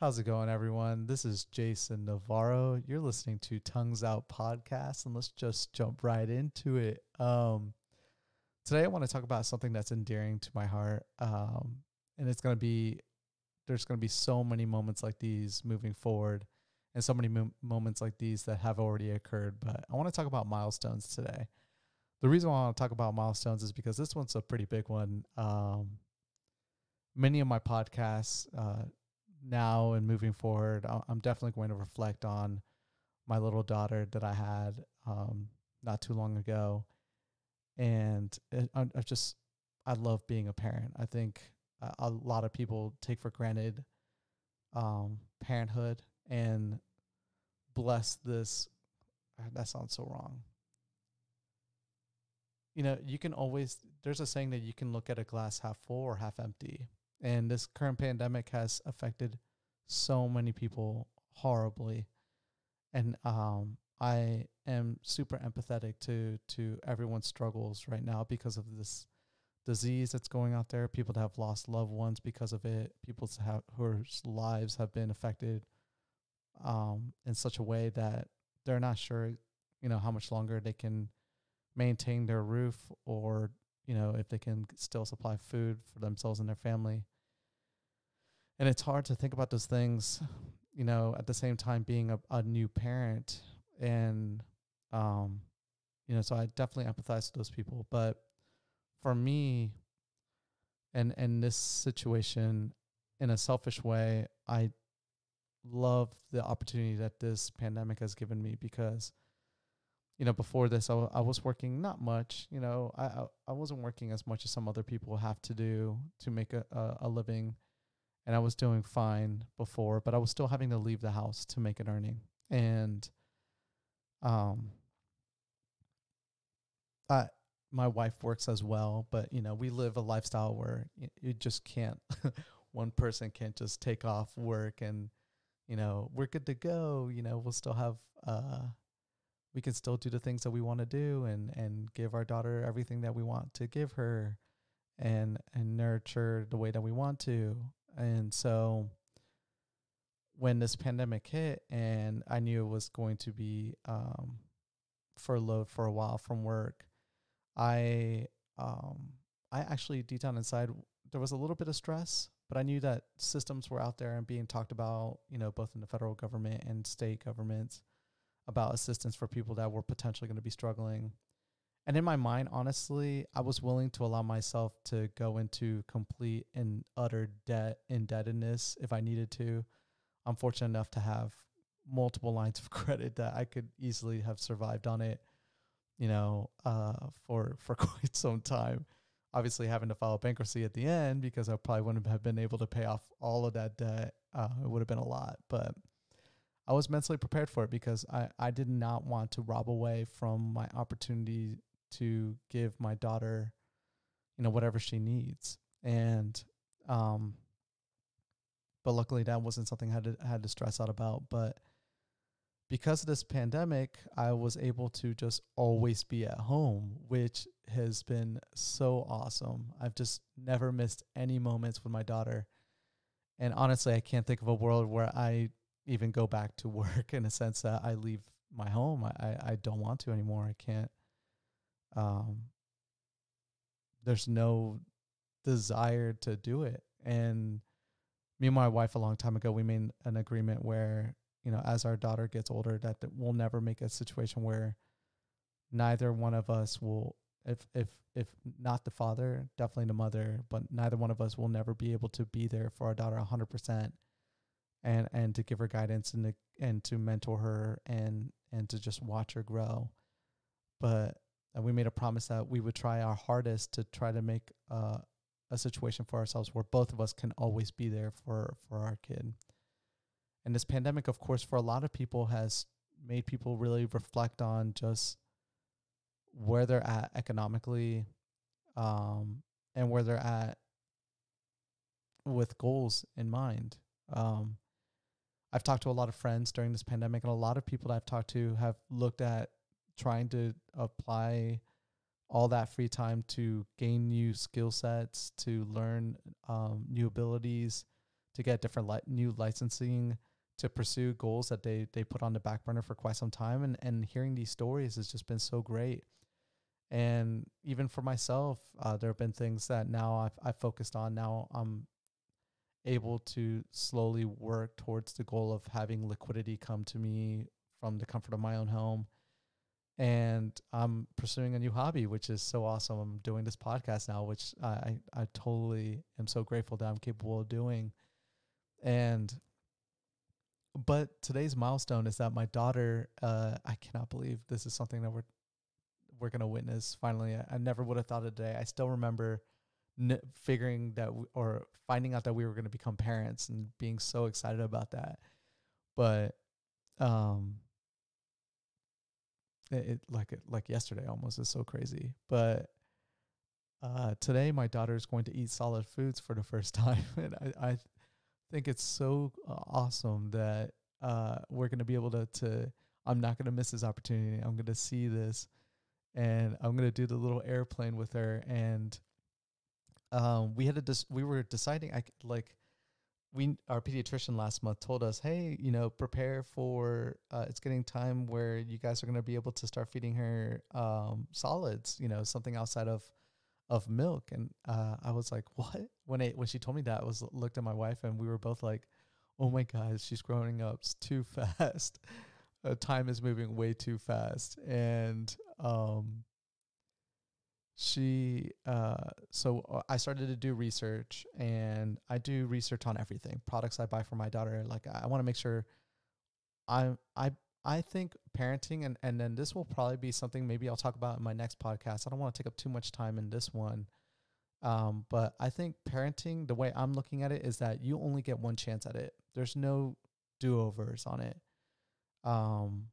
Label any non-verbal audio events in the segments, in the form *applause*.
How's it going, everyone? This is Jason Navarro. You're listening to Tongues Out Podcast, and let's just jump right into it. Um, today, I want to talk about something that's endearing to my heart, um, and it's going to be there's going to be so many moments like these moving forward, and so many mo- moments like these that have already occurred. But I want to talk about milestones today. The reason why I want to talk about milestones is because this one's a pretty big one. Um, many of my podcasts. Uh, now and moving forward, I'm definitely going to reflect on my little daughter that I had um, not too long ago, and I, just I love being a parent. I think a, a lot of people take for granted um, parenthood and bless this. Uh, that sounds so wrong. You know, you can always. There's a saying that you can look at a glass half full or half empty and this current pandemic has affected so many people horribly. And um, i am super empathetic to to everyone's struggles right now because of this disease that's going out there. People that have lost loved ones because of it. People have, whose lives have been affected um, in such a way that they're not sure you know how much longer they can maintain their roof or you know if they can still supply food for themselves and their family and it's hard to think about those things you know at the same time being a, a new parent and um you know so i definitely empathize with those people. But for me and in this situation in a selfish way i love the opportunity that this pandemic has given me because you know before this I, w- I was working not much you know I, I i wasn't working as much as some other people have to do to make a, a, a living and I was doing fine before, but I was still having to leave the house to make an earning. And um I my wife works as well, but you know, we live a lifestyle where you, you just can't *laughs* one person can't just take off work and you know, we're good to go, you know, we'll still have uh we can still do the things that we want to do and and give our daughter everything that we want to give her and and nurture the way that we want to and so when this pandemic hit and I knew it was going to be um, furloughed for a while from work, I um, I actually deep down inside there was a little bit of stress, but I knew that systems were out there and being talked about, you know, both in the federal government and state governments about assistance for people that were potentially going to be struggling. And in my mind, honestly, I was willing to allow myself to go into complete and utter debt indebtedness if I needed to. I'm fortunate enough to have multiple lines of *laughs* credit that I could easily have survived on it, you know, uh, for for *laughs* quite some time. Obviously, having to file bankruptcy at the end because I probably wouldn't have been able to pay off all of that debt. Uh, it would have been a lot, but I was mentally prepared for it because I I did not want to rob away from my opportunity to give my daughter, you know, whatever she needs. And um but luckily that wasn't something I had to had to stress out about. But because of this pandemic, I was able to just always be at home, which has been so awesome. I've just never missed any moments with my daughter. And honestly, I can't think of a world where I even go back to *laughs* work in a sense that I leave my home. I, I, I don't want to anymore. I can't um, there's no desire to do it. And me and my wife a long time ago, we made an agreement where, you know, as our daughter gets older, that, we'll never make a situation where neither one of us will if if if not the father, definitely the mother, but neither one of us will never be able to be there for our daughter hundred percent and and to give her guidance and to and to mentor her and and to just watch her grow. But and we made a promise that we would try our hardest to try to make uh, a situation for ourselves where both of us can always be there for for our kid. And this pandemic, of course, for a lot of people has made people really reflect on just where they're at economically, um, and where they're at with goals in mind. Um, I've talked to a lot of friends during this pandemic, and a lot of people that I've talked to have looked at trying to apply all that free time to gain new skill sets, to learn um, new abilities, to get different li- new licensing to pursue goals that they they put on the back burner for quite some time. And and hearing these stories has just been so great. And even for myself uh, there have been things that now I've, I've focused on. Now i'm able to slowly work towards the goal of having liquidity come to me from the comfort of my own home and i'm pursuing a new hobby which is so awesome. I'm doing this podcast now which i i, totally am so grateful that i'm capable of doing. And but today's milestone is that my daughter uh i cannot believe this is something that we're we're gonna witness finally. I, I never would have thought of today. I still remember n- figuring that w- or finding out that we were gonna become parents and being so excited about that. But um it, like like yesterday almost is so crazy but uh today my daughter is going to eat solid foods for the first *laughs* time and i i think it's so uh, awesome that uh, we're going to be able to, to I'm not going to miss this opportunity. I'm going to see this and I'm going to do the little airplane with her. And um, we had to, dis- we were deciding, I like, we, our pediatrician last month told us, hey, you know, prepare for, uh, it's getting time where you guys are going to be able to start feeding her um, solids, you know, something outside of, of milk. And uh, I was like, what? When it when she told me that, I was looked at my wife and we were both like, oh my god, she's growing up too *laughs* fast. Uh, time is moving way too fast, and um, she uh, so uh, I started to do research, and I do research on everything products I buy for my daughter. Like I want to make sure I I I think parenting and and then this will probably be something maybe I'll talk about in my next podcast. I don't want to take up too much time in this one. Um, but I think parenting, the way I'm looking at it is that you only get one chance at it. There's no do-overs on it. Um,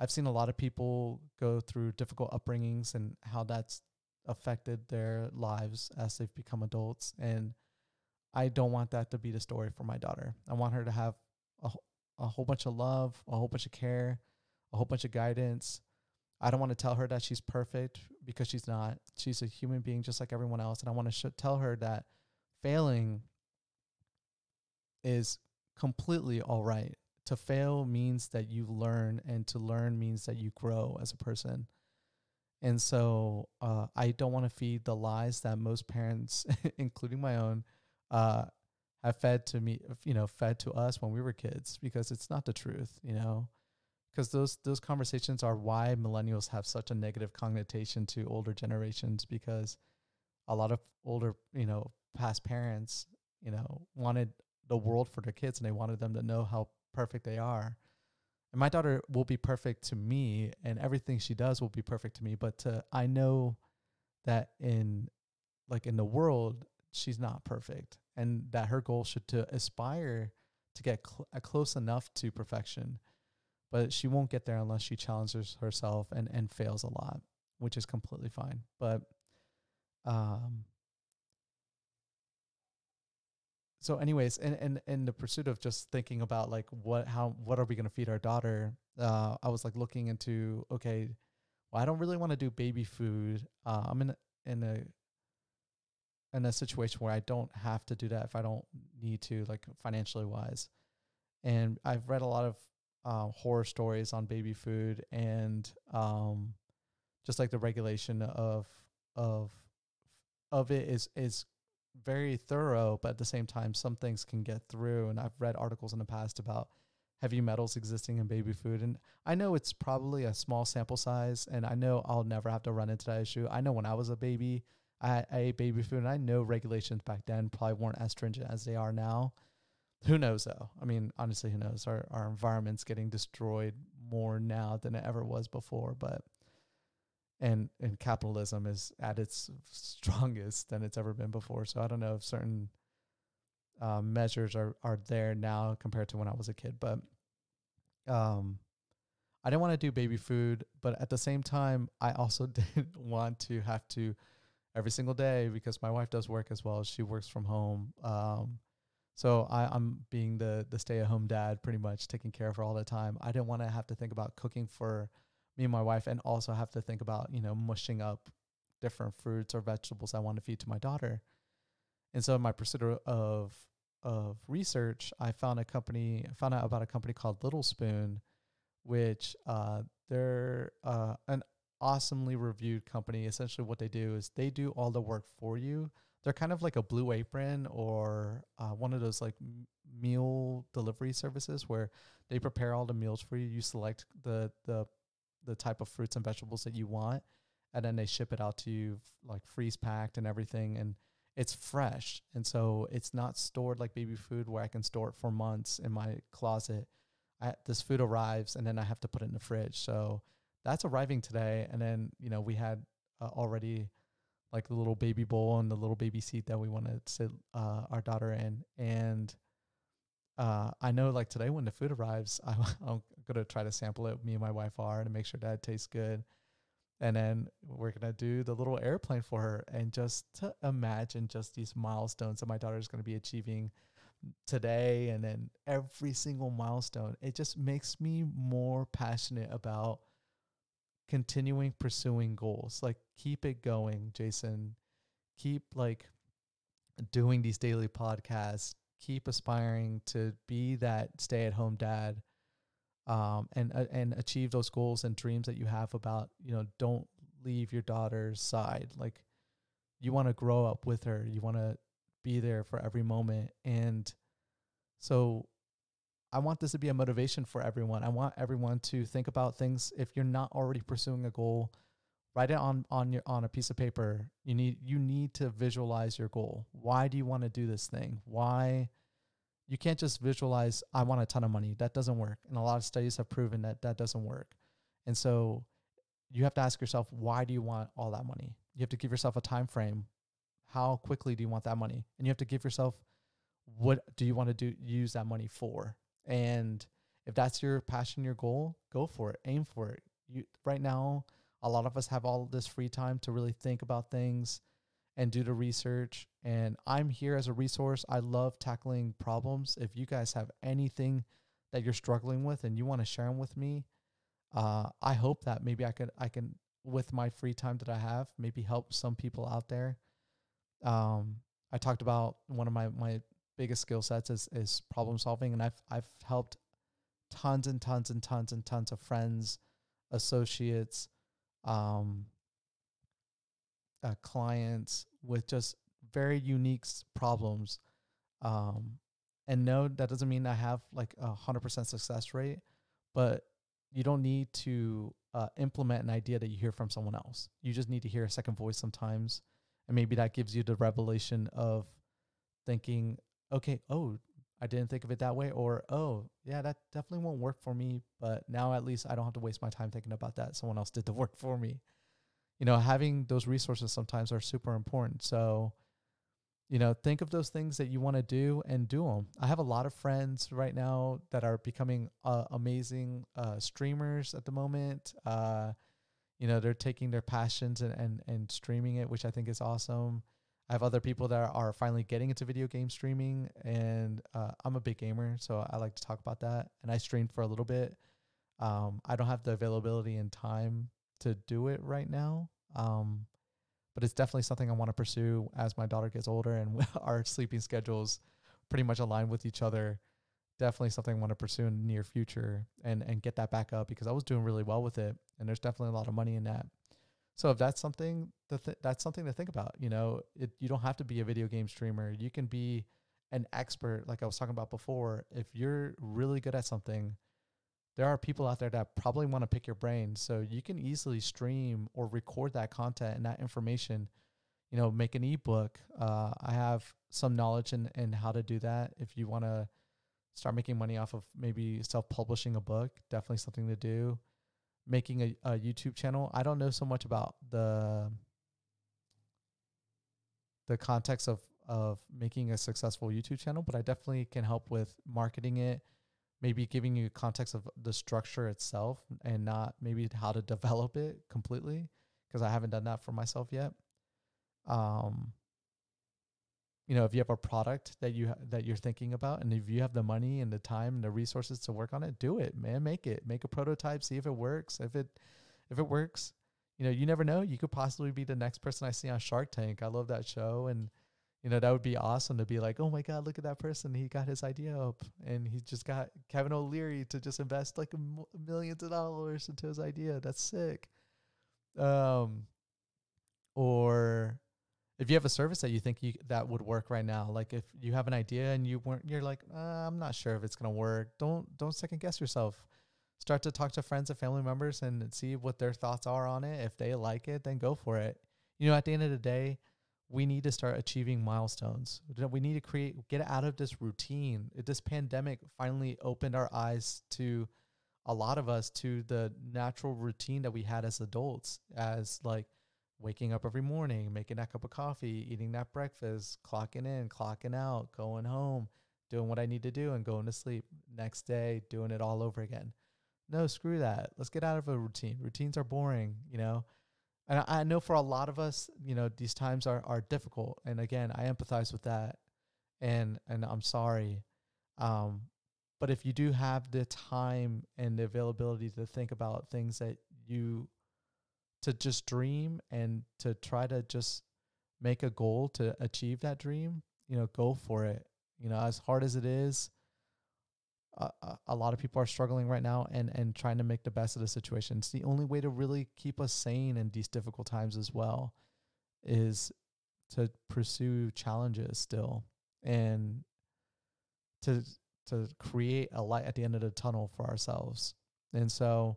I've seen a lot of people go through difficult upbringings and how that's affected their lives as they've become adults. And I don't want that to be the story for my daughter. I want her to have a, a whole bunch of love, a whole bunch of care, a whole bunch of guidance. I don't want to tell her that she's perfect because she's not. She's a human being just like everyone else. And I want to sh- tell her that failing is completely all right. To fail means that you learn, and to learn means that you grow as a person. And so uh, I don't want to feed the lies that most parents, *laughs* including my own, uh, have fed to me, you know, fed to us when we were kids, because it's not the truth, you know. Because those those conversations are why millennials have such a negative connotation to older generations, because a lot of older, you know, past parents, you know, wanted the world for their kids and they wanted them to know how perfect they are. And my daughter will be perfect to me and everything she does will be perfect to me, but to, I know that in like in the world she's not perfect and that her goal should to aspire to get cl- close enough to perfection. But she won't get there unless she challenges herself and and fails a lot, which is completely fine. But um so anyways in, in in the pursuit of just thinking about like what how what are we going to feed our daughter uh i was like looking into okay well i don't really want to do baby food. Uh i'm in in a in a situation where i don't have to do that if i don't need to like financially wise. And i've read a lot of uh, horror stories on baby food and um just like the regulation of of of it is is very thorough, but at the same time, some things can get through. And I've read articles in the past about heavy metals existing in baby food. And I know it's probably a small sample size, and I know I'll never have to run into that issue. I know when I was a baby, I, I ate baby food, and I know regulations back then probably weren't as stringent as they are now. Who knows though? I mean, honestly, who knows? Our our environment's getting destroyed more now than it ever was before, but and and capitalism is at its strongest than it's ever been before. So I don't know if certain uh, measures are are there now compared to when I was a kid, but um, I didn't want to do baby food, but at the same time, I also *laughs* didn't want to have to every single day because my wife does work as well. She works from home. Um, so I, I'm being the the stay at home dad, pretty much taking care of her all the time. I didn't want to have to think about cooking for me and my wife, and also have to think about you know mushing up different fruits or vegetables I want to feed to my daughter. And so, in my pursuit of of research, I found a company. I found out about a company called Little Spoon, which uh, they're uh, an awesomely reviewed company. Essentially, what they do is they do all the work for you. They're kind of like a Blue Apron or uh, one of those like meal delivery services where they prepare all the meals for you. You select the the the type of fruits and vegetables that you want, and then they ship it out to you like freeze packed and everything. And it's fresh, and so it's not stored like baby food where I can store it for months in my closet. I, this food arrives, and then I have to put it in the fridge. So that's arriving today, and then you know we had uh, already like the little baby bowl and the little baby seat that we want to sit uh, our daughter in, and uh, I know like today when the food arrives, *laughs* I, gonna try to sample it. Me and my wife are to make sure that it tastes good, and then we're gonna do the little airplane for her, and just to imagine just these milestones that my daughter is gonna be achieving today, and then every single milestone. It just makes me more passionate about continuing pursuing goals. Like keep it going, Jason. Keep like doing these daily podcasts keep aspiring to be that stay-at-home dad um, and uh, and achieve those goals and dreams that you have about you know don't leave your daughter's side. Like you want to grow up with her. You want to be there for every moment. And so i want this to be a motivation for everyone. I want everyone to think about things. If you're not already pursuing a goal write it on on your on a piece of paper. You need you need to visualize your goal. Why do you want to do this thing? Why you can't just visualize i want a ton of money. That doesn't work. And a lot of studies have proven that that doesn't work. And so you have to ask yourself why do you want all that money? You have to give yourself a time frame. How quickly do you want that money? And you have to give yourself what do you want to do use that money for? And if that's your passion your goal go for it. Aim for it. You right now a lot of us have all this free time to really think about things and do the research. And I'm here as a resource. I love tackling problems. If you guys have anything that you're struggling with and you want to share them with me, uh, I hope that maybe I could I can with my free time that I have maybe help some people out there. Um, I talked about one of my my biggest skill sets is is problem solving, and I've I've helped tons and tons and tons and tons of friends, associates, um, uh, clients with just very unique problems. Um, and no, that doesn't mean I have like a hundred percent success rate, but you don't need to uh, implement an idea that you hear from someone else. You just need to hear a second voice sometimes, and maybe that gives you the revelation of thinking, okay, oh, I didn't think of it that way, or oh, yeah, that definitely won't work for me. But now at least I don't have to waste my time thinking about that. Someone else did the work for me. You know, having those resources sometimes are super important. So, you know, think of those things that you want to do and do them. I have a lot of friends right now that are becoming uh, amazing uh, streamers at the moment. Uh, you know, they're taking their passions and, and, and streaming it, which I think is awesome. I have other people that are finally getting into video game streaming, and uh, I'm a big gamer, so I like to talk about that. And I streamed for a little bit. Um, I don't have the availability and time to do it right now, um, but it's definitely something I want to pursue as my daughter gets older and *laughs* our sleeping schedules pretty much align with each other. Definitely something I want to pursue in the near future and and get that back up because I was doing really well with it, and there's definitely a lot of money in that. So if that's something that th- that's something to think about, you know, it you don't have to be a video game streamer. You can be an expert, like I was talking about before. If you're really good at something, there are people out there that probably want to pick your brain. So you can easily stream or record that content and that information. You know, make an ebook. Uh, I have some knowledge in in how to do that. If you want to start making money off of maybe self publishing a book, definitely something to do making a, a YouTube channel. I don't know so much about the the context of of making a successful YouTube channel, but I definitely can help with marketing it, maybe giving you context of the structure itself and not maybe how to develop it completely because I haven't done that for myself yet. Um you know, if you have a product that you ha- that you're thinking about, and if you have the money and the time and the resources to work on it, do it, man. Make it, make a prototype, see if it works. If it if it works, you know, you never know. You could possibly be the next person I see on Shark Tank. I love that show, and you know, that would be awesome to be like, oh my God, look at that person. He got his idea up and he just got Kevin O'Leary to just invest like m- millions of dollars into his idea. That's sick. Um, or if you have a service that you think you that would work right now, like if you have an idea and you weren't, you're like, uh, I'm not sure if it's gonna work. Don't don't second guess yourself. Start to talk to friends and family members and see what their thoughts are on it. If they like it, then go for it. You know, at the end of the day, we need to start achieving milestones. We need to create, get out of this routine. This pandemic finally opened our eyes to a lot of us to the natural routine that we had as adults, as like waking up every morning, making that cup of coffee, eating that breakfast, clocking in, clocking out, going home, doing what I need to do, and going to sleep. Next day, doing it all over again. No, screw that. Let's get out of a routine. Routines are boring, you know. And I, I know for a lot of us, you know, these times are are difficult. And again, I empathize with that, and and I'm sorry. Um, but if you do have the time and the availability to think about things that you to just dream and to try to just make a goal to achieve that dream, you know, go for it. You know, as hard as it is, a lot of people are struggling right now and and trying to make the best of the situation. It's the only way to really keep us sane in these difficult times as well is to pursue challenges still and to to create a light at the end of the tunnel for ourselves. And so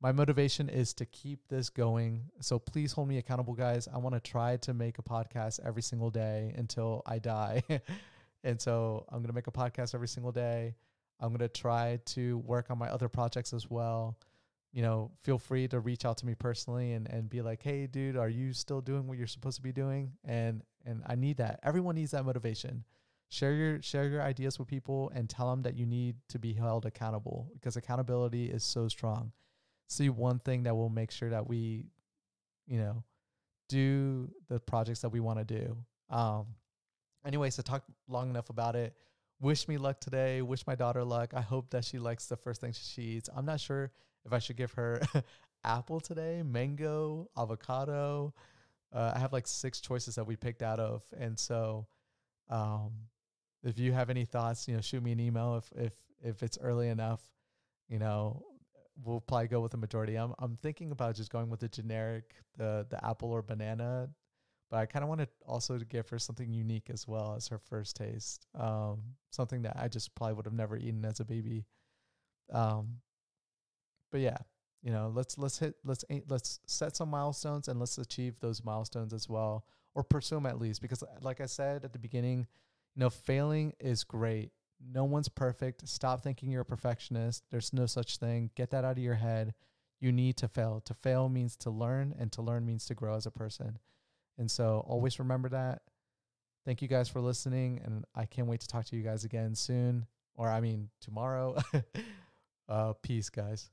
my motivation is to keep this going. So please hold me accountable, guys. I want to try to make a podcast every single day until I die. *laughs* and so I'm going to make a podcast every single day. I'm going to try to work on my other projects as well. You know, feel free to reach out to me personally and, and be like, hey, dude, are you still doing what you're supposed to be doing? And and I need that. Everyone needs that motivation. Share your share your ideas with people and tell them that you need to be held accountable because accountability is so strong see one thing that will make sure that we, you know, do the projects that we want to do. Um, anyway, so talk long enough about it. Wish me luck today. Wish my daughter luck. I hope that she likes the first thing she eats. I'm not sure if I should give her *laughs* apple today, mango, avocado. Uh, I have like six choices that we picked out of, and so um, if you have any thoughts, you know, shoot me an email if if if it's early enough. You know, we'll probably go with the majority. I'm I'm thinking about just going with the generic, the the apple or banana, but I kind of wanted also to give her something unique as well as her first taste. Um, something that I just probably would have never eaten as a baby. Um, but yeah, you know, let's let's hit let's let's set some milestones and let's achieve those milestones as well, or pursue them at least. Because like I said at the beginning, you know, failing is great no one's perfect. Stop thinking you're a perfectionist. There's no such thing. Get that out of your head. You need to fail. To fail means to learn, and to learn means to grow as a person. And so always remember that. Thank you guys for listening. And I can't wait to talk to you guys again soon, or I mean, tomorrow. *laughs* uh, peace, guys.